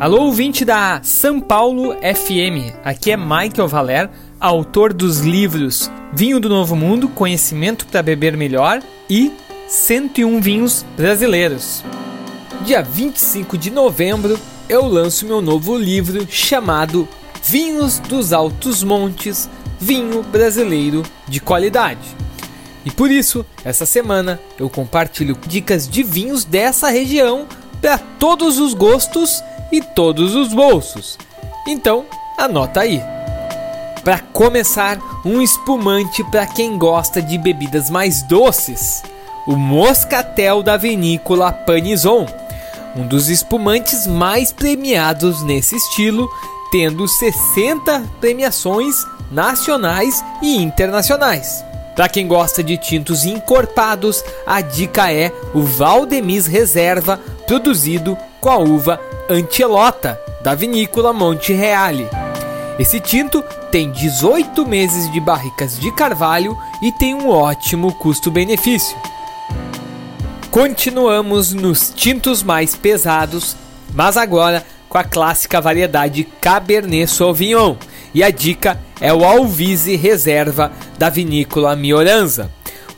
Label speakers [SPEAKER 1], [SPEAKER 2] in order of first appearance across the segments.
[SPEAKER 1] Alô, ouvinte da São Paulo FM. Aqui é Michael Valer, autor dos livros Vinho do Novo Mundo, Conhecimento para Beber Melhor e 101 Vinhos Brasileiros. Dia 25 de novembro eu lanço meu novo livro chamado Vinhos dos Altos Montes, Vinho Brasileiro de Qualidade. E por isso, essa semana eu compartilho dicas de vinhos dessa região para todos os gostos e todos os bolsos. Então, anota aí. Para começar, um espumante para quem gosta de bebidas mais doces, o Moscatel da vinícola Panizon, um dos espumantes mais premiados nesse estilo, tendo 60 premiações nacionais e internacionais. Para quem gosta de tintos encorpados, a dica é o Valdemis Reserva, produzido com a uva Antelota, da vinícola Monte Reale. Esse tinto tem 18 meses de barricas de carvalho e tem um ótimo custo-benefício. Continuamos nos tintos mais pesados, mas agora com a clássica variedade Cabernet Sauvignon. E a dica é o Alvise Reserva da vinícola Mioranza.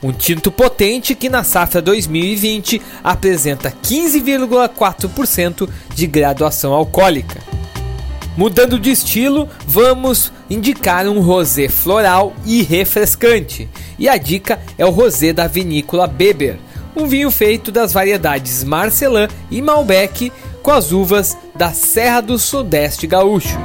[SPEAKER 1] Um tinto potente que na safra 2020 apresenta 15,4% de graduação alcoólica. Mudando de estilo, vamos indicar um rosé floral e refrescante. E a dica é o rosé da vinícola Beber, um vinho feito das variedades Marcelin e Malbec com as uvas da Serra do Sudeste Gaúcho.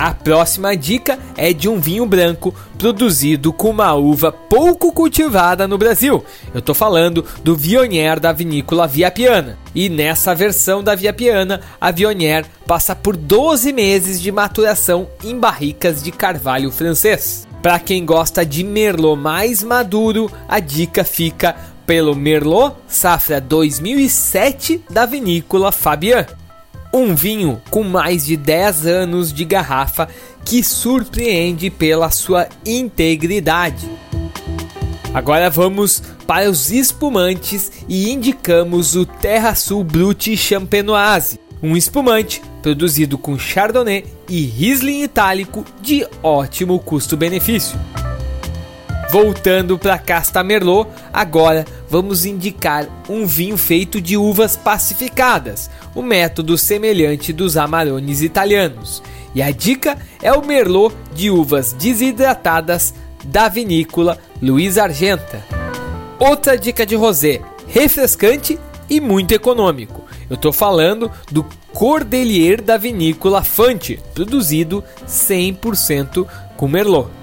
[SPEAKER 1] A próxima dica é de um vinho branco produzido com uma uva pouco cultivada no Brasil. Eu estou falando do Viognier da vinícola Via Piana. E nessa versão da Via Piana, a Viognier passa por 12 meses de maturação em barricas de carvalho francês. Para quem gosta de Merlot mais maduro, a dica fica pelo Merlot Safra 2007 da vinícola Fabian. Um vinho com mais de 10 anos de garrafa que surpreende pela sua integridade. Agora vamos para os espumantes e indicamos o Terra Sul Brut Champenoise, um espumante produzido com Chardonnay e Riesling itálico de ótimo custo-benefício. Voltando para Casta Merlot, agora vamos indicar um vinho feito de uvas pacificadas, o um método semelhante dos Amarones italianos. E a dica é o Merlot de uvas desidratadas da vinícola Luiz Argenta. Outra dica de rosé, refrescante e muito econômico. Eu estou falando do Cordelier da vinícola Fante, produzido 100% com Merlot.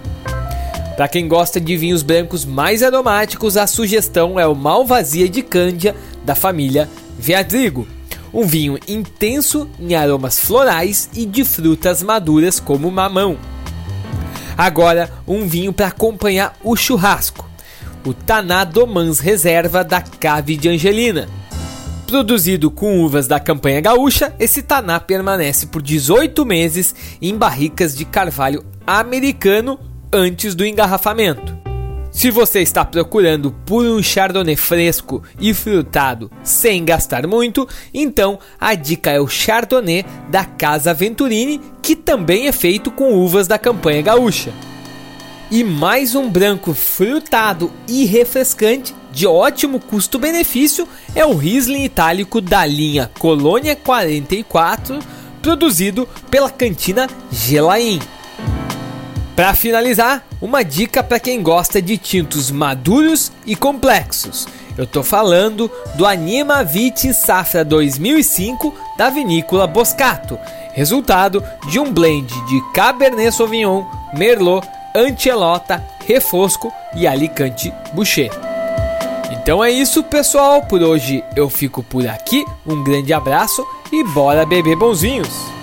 [SPEAKER 1] Para quem gosta de vinhos brancos mais aromáticos, a sugestão é o Malvasia de Cândia da família Viadrigo. Um vinho intenso em aromas florais e de frutas maduras como mamão. Agora, um vinho para acompanhar o churrasco. O Taná Domans Reserva da Cave de Angelina. Produzido com uvas da campanha gaúcha, esse taná permanece por 18 meses em barricas de carvalho americano antes do engarrafamento. Se você está procurando por um chardonnay fresco e frutado sem gastar muito, então a dica é o chardonnay da Casa Venturini, que também é feito com uvas da campanha gaúcha. E mais um branco frutado e refrescante de ótimo custo-benefício é o Riesling itálico da linha Colônia 44, produzido pela cantina Gelain. Para finalizar, uma dica para quem gosta de tintos maduros e complexos. Eu tô falando do Anima Vite Safra 2005 da vinícola Boscato, resultado de um blend de Cabernet Sauvignon, Merlot, Antelota, Refosco e Alicante Boucher. Então é isso, pessoal. Por hoje eu fico por aqui. Um grande abraço e bora beber bonzinhos.